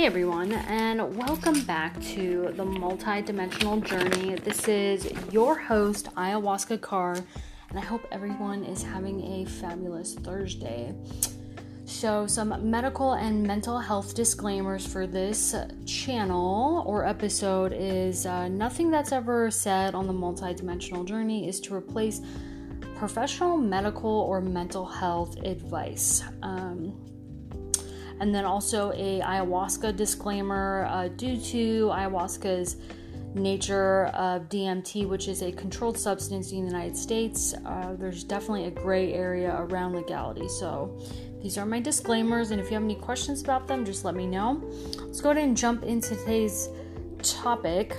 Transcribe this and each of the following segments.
Hey everyone, and welcome back to the multi-dimensional journey. This is your host, Ayahuasca Kaur, and I hope everyone is having a fabulous Thursday. So, some medical and mental health disclaimers for this channel or episode is uh, nothing that's ever said on the multi-dimensional journey is to replace professional medical or mental health advice. Um, and then also a ayahuasca disclaimer uh, due to ayahuasca's nature of DMT, which is a controlled substance in the United States. Uh, there's definitely a gray area around legality. So these are my disclaimers, and if you have any questions about them, just let me know. Let's go ahead and jump into today's topic.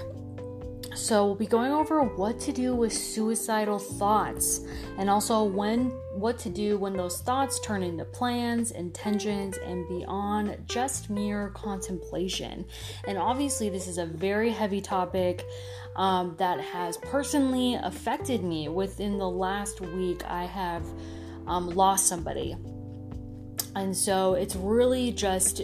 So we'll be going over what to do with suicidal thoughts and also when what to do when those thoughts turn into plans, intentions and beyond just mere contemplation. And obviously this is a very heavy topic um, that has personally affected me. Within the last week, I have um, lost somebody. And so it's really just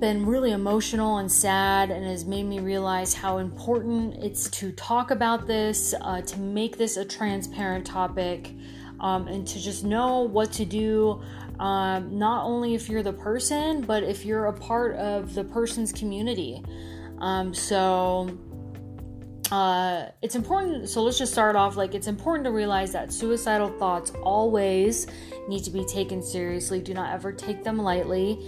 been really emotional and sad and has made me realize how important it's to talk about this, uh, to make this a transparent topic, um, and to just know what to do. Um, not only if you're the person, but if you're a part of the person's community. Um, so uh, it's important. So let's just start off like it's important to realize that suicidal thoughts always need to be taken seriously. Do not ever take them lightly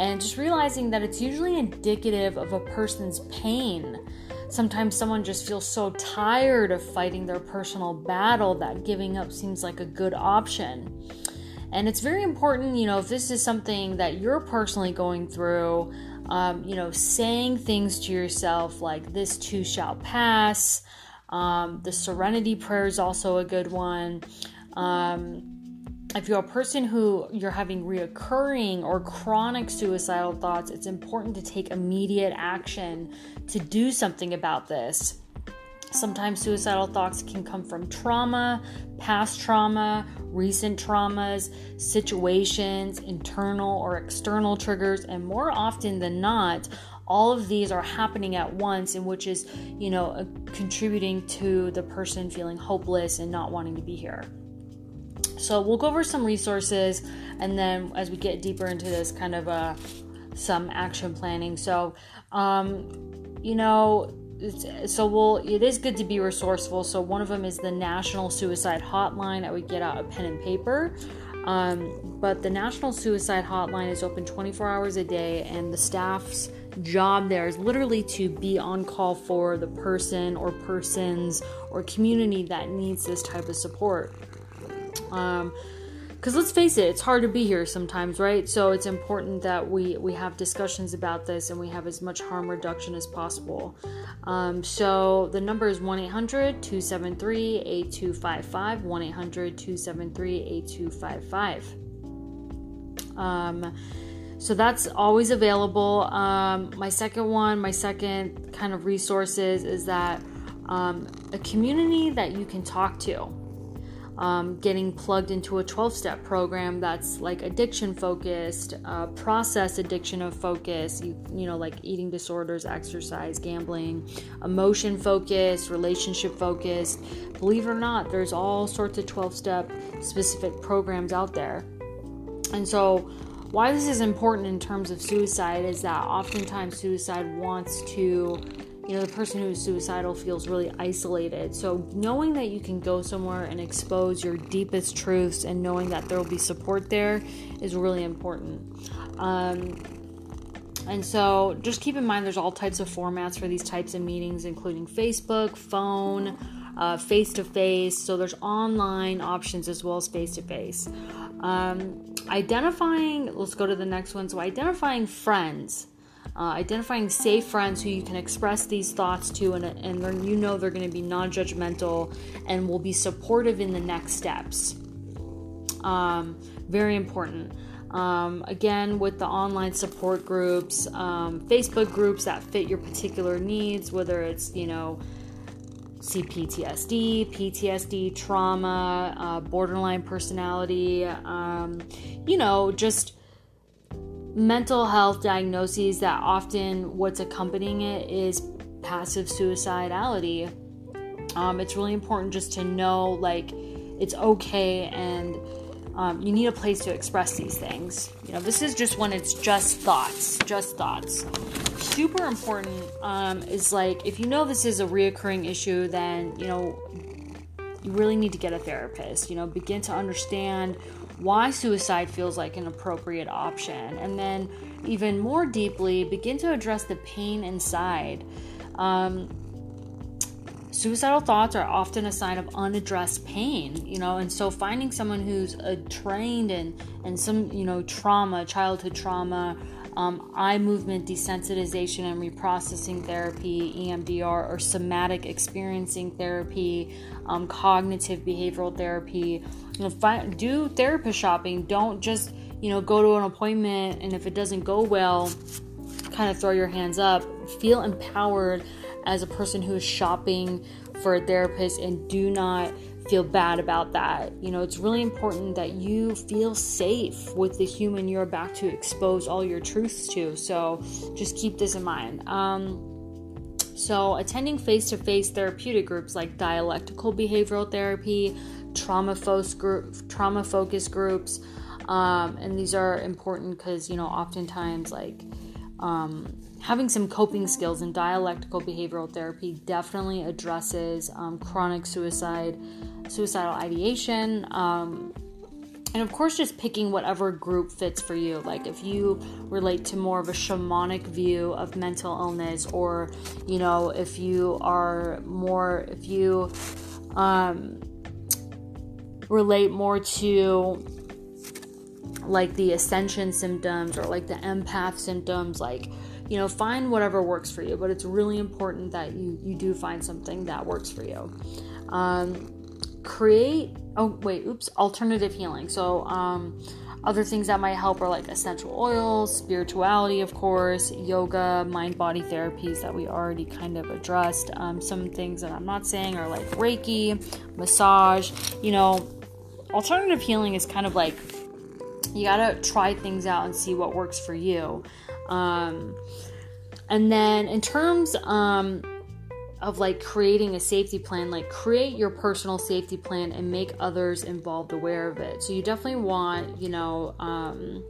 and just realizing that it's usually indicative of a person's pain. Sometimes someone just feels so tired of fighting their personal battle that giving up seems like a good option. And it's very important, you know, if this is something that you're personally going through, um, you know, saying things to yourself like, this too shall pass. Um, the serenity prayer is also a good one. Um, if you're a person who you're having reoccurring or chronic suicidal thoughts, it's important to take immediate action to do something about this. Sometimes suicidal thoughts can come from trauma, past trauma, recent traumas, situations, internal or external triggers, and more often than not, all of these are happening at once, and which is, you know, contributing to the person feeling hopeless and not wanting to be here. So we'll go over some resources, and then as we get deeper into this, kind of uh, some action planning. So, um, you know, so we'll it is good to be resourceful. So one of them is the National Suicide Hotline. I would get out a pen and paper. Um, but the National Suicide Hotline is open 24 hours a day, and the staff's job there is literally to be on call for the person or persons or community that needs this type of support. Um, because let's face it it's hard to be here sometimes right? So it's important that we we have discussions about this and we have as much harm reduction as possible. Um, so the number is 1-800-273-8255 1-800-273-8255 um, so that's always available. Um, my second one my second kind of resources is that um, a community that you can talk to um, getting plugged into a 12 step program that's like addiction focused, uh, process addiction of focus, you, you know, like eating disorders, exercise, gambling, emotion focused, relationship focused. Believe it or not, there's all sorts of 12 step specific programs out there. And so, why this is important in terms of suicide is that oftentimes suicide wants to you know, the person who's suicidal feels really isolated. So, knowing that you can go somewhere and expose your deepest truths and knowing that there will be support there is really important. Um, and so, just keep in mind there's all types of formats for these types of meetings, including Facebook, phone, face to face. So, there's online options as well as face to face. Identifying, let's go to the next one. So, identifying friends uh, identifying safe friends who you can express these thoughts to, and, and you know they're going to be non judgmental and will be supportive in the next steps. Um, very important. Um, again, with the online support groups, um, Facebook groups that fit your particular needs, whether it's, you know, CPTSD, PTSD, trauma, uh, borderline personality, um, you know, just mental health diagnoses that often what's accompanying it is passive suicidality. Um, it's really important just to know like it's okay and um, you need a place to express these things. You know, this is just when it's just thoughts, just thoughts. Super important um, is like if you know this is a reoccurring issue, then you know you really need to get a therapist. You know, begin to understand why suicide feels like an appropriate option, and then even more deeply, begin to address the pain inside. Um, suicidal thoughts are often a sign of unaddressed pain, you know, and so finding someone who's uh, trained in and some, you know, trauma, childhood trauma, um, eye movement desensitization and reprocessing therapy, EMDR, or somatic experiencing therapy, um, cognitive behavioral therapy. You know, find, do therapist shopping. Don't just you know go to an appointment and if it doesn't go well, kind of throw your hands up. Feel empowered as a person who is shopping for a therapist and do not feel bad about that. You know, it's really important that you feel safe with the human you're about to expose all your truths to. So just keep this in mind. Um, so, attending face to face therapeutic groups like dialectical behavioral therapy, trauma focused group, trauma focused groups, um, and these are important because you know oftentimes like um, having some coping skills in dialectical behavioral therapy definitely addresses um, chronic suicide, suicidal ideation, um, and of course, just picking whatever group fits for you. Like if you relate to more of a shamanic view of mental illness, or you know, if you are more, if you um, relate more to like the ascension symptoms or like the empath symptoms, like you know find whatever works for you but it's really important that you you do find something that works for you. Um, create oh wait oops alternative healing. So um, other things that might help are like essential oils spirituality of course yoga mind body therapies that we already kind of addressed. Um, some things that i'm not saying are like reiki massage you know alternative healing is kind of like you gotta try things out and see what works for you um, and then in terms um, of like creating a safety plan, like create your personal safety plan and make others involved aware of it. So you definitely want, you know, um,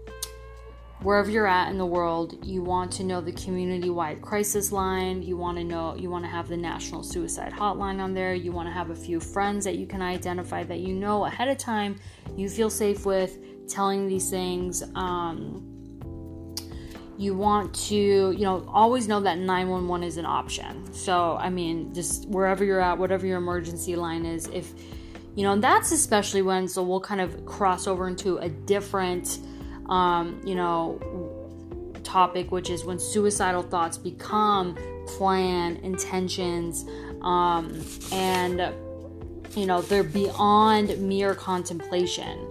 wherever you're at in the world, you want to know the community wide crisis line. You want to know, you want to have the national suicide hotline on there. You want to have a few friends that you can identify that you know ahead of time you feel safe with telling these things. Um, you want to, you know, always know that 911 is an option. So, I mean, just wherever you're at, whatever your emergency line is, if, you know, and that's especially when, so we'll kind of cross over into a different, um, you know, topic, which is when suicidal thoughts become plan, intentions, um, and, you know, they're beyond mere contemplation.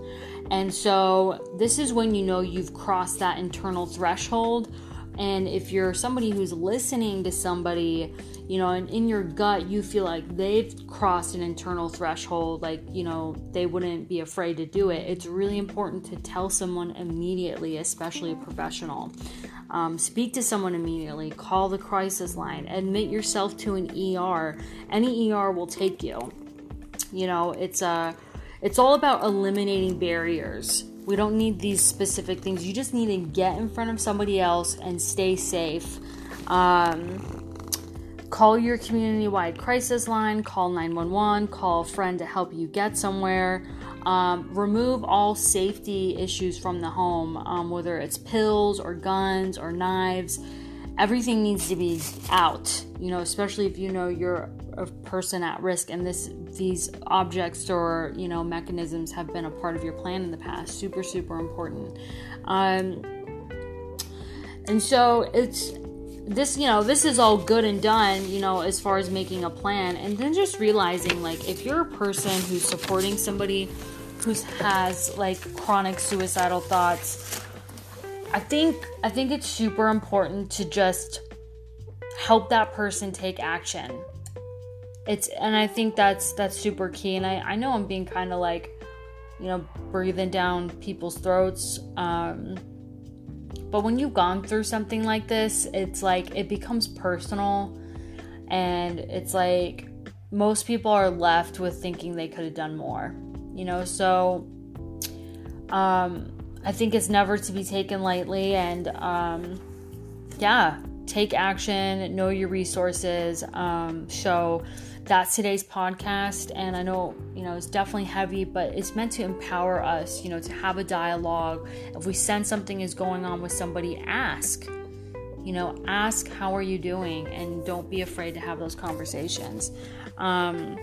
And so this is when you know you've crossed that internal threshold. And if you're somebody who's listening to somebody, you know, and in your gut you feel like they've crossed an internal threshold, like, you know, they wouldn't be afraid to do it, it's really important to tell someone immediately, especially a professional. Um, speak to someone immediately, call the crisis line, admit yourself to an ER. Any ER will take you. You know, it's a it's all about eliminating barriers. We don't need these specific things. You just need to get in front of somebody else and stay safe. Um, call your community wide crisis line, call 911, call a friend to help you get somewhere. Um, remove all safety issues from the home, um, whether it's pills or guns or knives. Everything needs to be out, you know, especially if you know you're person at risk and this these objects or you know mechanisms have been a part of your plan in the past. Super super important. Um, and so it's this you know this is all good and done you know as far as making a plan. And then just realizing like if you're a person who's supporting somebody who has like chronic suicidal thoughts i think i think it's super important to just help that person take action it's and I think that's that's super key. And I, I know I'm being kind of like, you know, breathing down people's throats. Um, but when you've gone through something like this, it's like it becomes personal and it's like most people are left with thinking they could have done more. You know, so um I think it's never to be taken lightly and um yeah, take action, know your resources, um, show that's today's podcast and i know you know it's definitely heavy but it's meant to empower us you know to have a dialogue. If we sense something is going on with somebody ask you know ask how are you doing? and don't be afraid to have those conversations. Um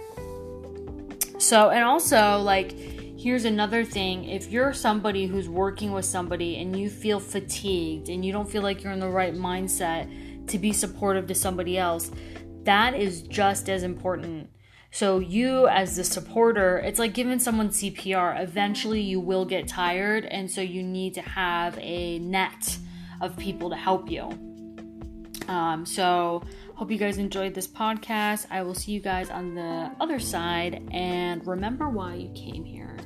so and also like here's another thing. If you're somebody who's working with somebody and you feel fatigued and you don't feel like you're in the right mindset to be supportive to somebody else that is just as important. So, you as the supporter, it's like giving someone CPR. Eventually, you will get tired, and so you need to have a net of people to help you. Um, so, hope you guys enjoyed this podcast. I will see you guys on the other side, and remember why you came here.